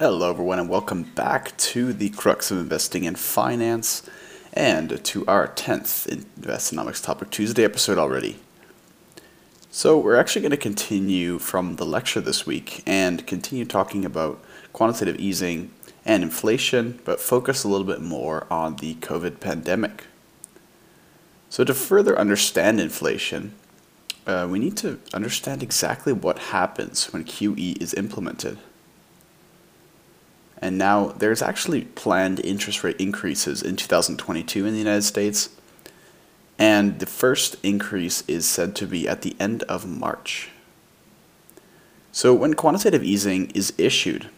Hello, everyone, and welcome back to the Crux of Investing in Finance and to our 10th Investonomics Topic Tuesday episode already. So, we're actually going to continue from the lecture this week and continue talking about quantitative easing and inflation, but focus a little bit more on the COVID pandemic. So, to further understand inflation, uh, we need to understand exactly what happens when QE is implemented. And now there's actually planned interest rate increases in 2022 in the United States. And the first increase is said to be at the end of March. So when quantitative easing is issued,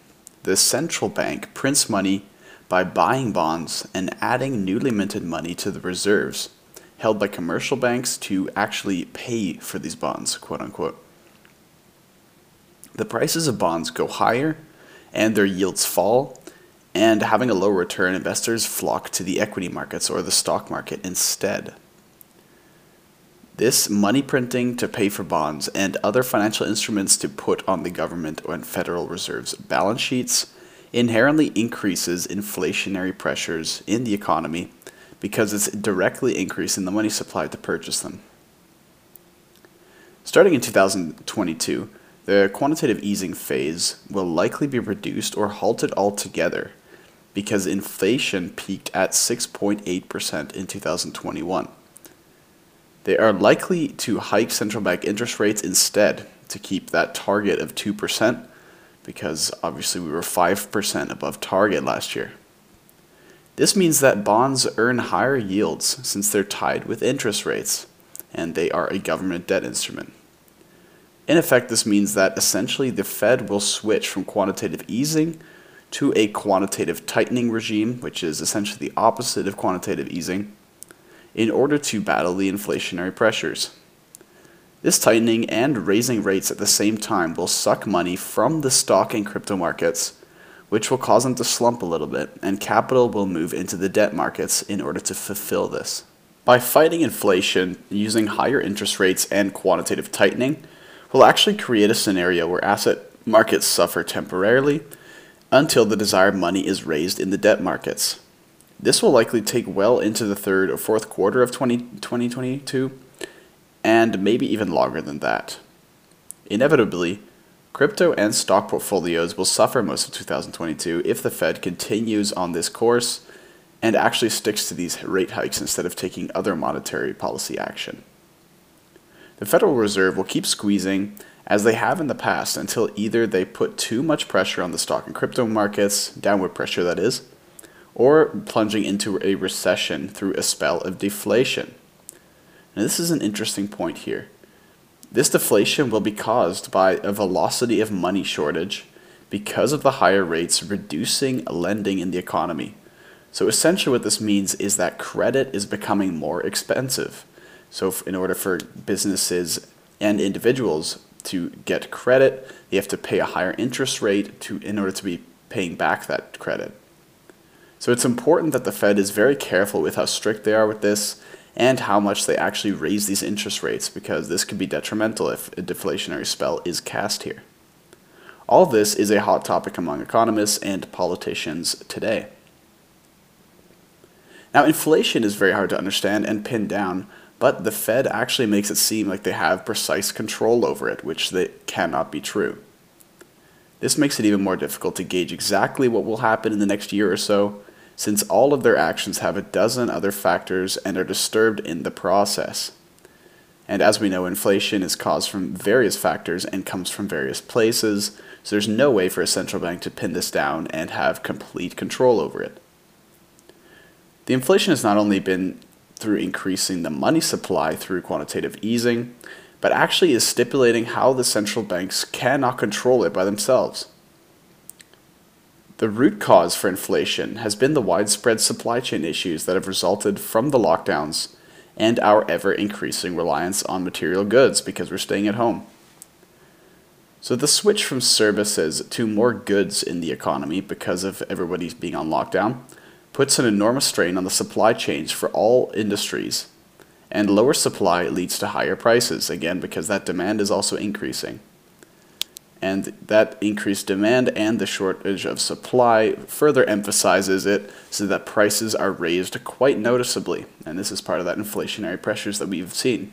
the central bank prints money by buying bonds and adding newly minted money to the reserves held by commercial banks to actually pay for these bonds, quote unquote. The prices of bonds go higher and their yields fall, and having a low return, investors flock to the equity markets or the stock market instead. This money printing to pay for bonds and other financial instruments to put on the government and Federal Reserve's balance sheets inherently increases inflationary pressures in the economy because it's directly increasing the money supply to purchase them. Starting in 2022, the quantitative easing phase will likely be reduced or halted altogether because inflation peaked at 6.8% in 2021. They are likely to hike central bank interest rates instead to keep that target of 2% because obviously we were 5% above target last year. This means that bonds earn higher yields since they're tied with interest rates and they are a government debt instrument. In effect, this means that essentially the Fed will switch from quantitative easing to a quantitative tightening regime, which is essentially the opposite of quantitative easing, in order to battle the inflationary pressures. This tightening and raising rates at the same time will suck money from the stock and crypto markets, which will cause them to slump a little bit, and capital will move into the debt markets in order to fulfill this. By fighting inflation using higher interest rates and quantitative tightening, will actually create a scenario where asset markets suffer temporarily until the desired money is raised in the debt markets. This will likely take well into the third or fourth quarter of 20, 2022 and maybe even longer than that. Inevitably, crypto and stock portfolios will suffer most of 2022 if the Fed continues on this course and actually sticks to these rate hikes instead of taking other monetary policy action. The Federal Reserve will keep squeezing as they have in the past until either they put too much pressure on the stock and crypto markets, downward pressure that is, or plunging into a recession through a spell of deflation. Now, this is an interesting point here. This deflation will be caused by a velocity of money shortage because of the higher rates reducing lending in the economy. So, essentially, what this means is that credit is becoming more expensive. So, in order for businesses and individuals to get credit, they have to pay a higher interest rate to, in order to be paying back that credit. So it's important that the Fed is very careful with how strict they are with this and how much they actually raise these interest rates because this could be detrimental if a deflationary spell is cast here. All this is a hot topic among economists and politicians today. Now, inflation is very hard to understand and pin down, but the Fed actually makes it seem like they have precise control over it, which they cannot be true. This makes it even more difficult to gauge exactly what will happen in the next year or so, since all of their actions have a dozen other factors and are disturbed in the process. And as we know, inflation is caused from various factors and comes from various places, so there's no way for a central bank to pin this down and have complete control over it. The inflation has not only been through increasing the money supply through quantitative easing, but actually is stipulating how the central banks cannot control it by themselves. The root cause for inflation has been the widespread supply chain issues that have resulted from the lockdowns and our ever increasing reliance on material goods because we're staying at home. So, the switch from services to more goods in the economy because of everybody being on lockdown puts an enormous strain on the supply chains for all industries, and lower supply leads to higher prices, again, because that demand is also increasing. And that increased demand and the shortage of supply further emphasizes it so that prices are raised quite noticeably. And this is part of that inflationary pressures that we've seen.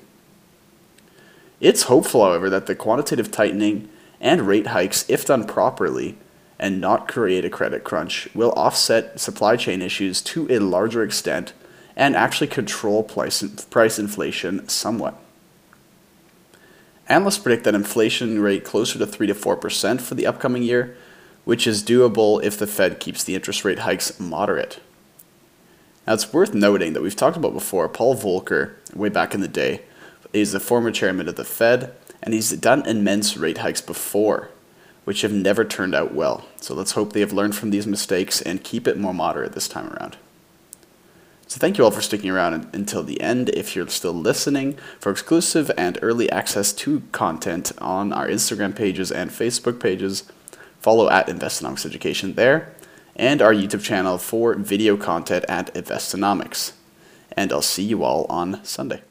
It's hopeful, however, that the quantitative tightening and rate hikes, if done properly and not create a credit crunch, will offset supply chain issues to a larger extent and actually control price, price inflation somewhat. Analysts predict that inflation rate closer to 3 to 4% for the upcoming year, which is doable if the Fed keeps the interest rate hikes moderate. Now, it's worth noting that we've talked about before, Paul Volcker, way back in the day, is the former chairman of the Fed, and he's done immense rate hikes before, which have never turned out well. So let's hope they have learned from these mistakes and keep it more moderate this time around. So thank you all for sticking around until the end. If you're still listening, for exclusive and early access to content on our Instagram pages and Facebook pages, follow at Investonomics Education there, and our YouTube channel for video content at Investonomics. And I'll see you all on Sunday.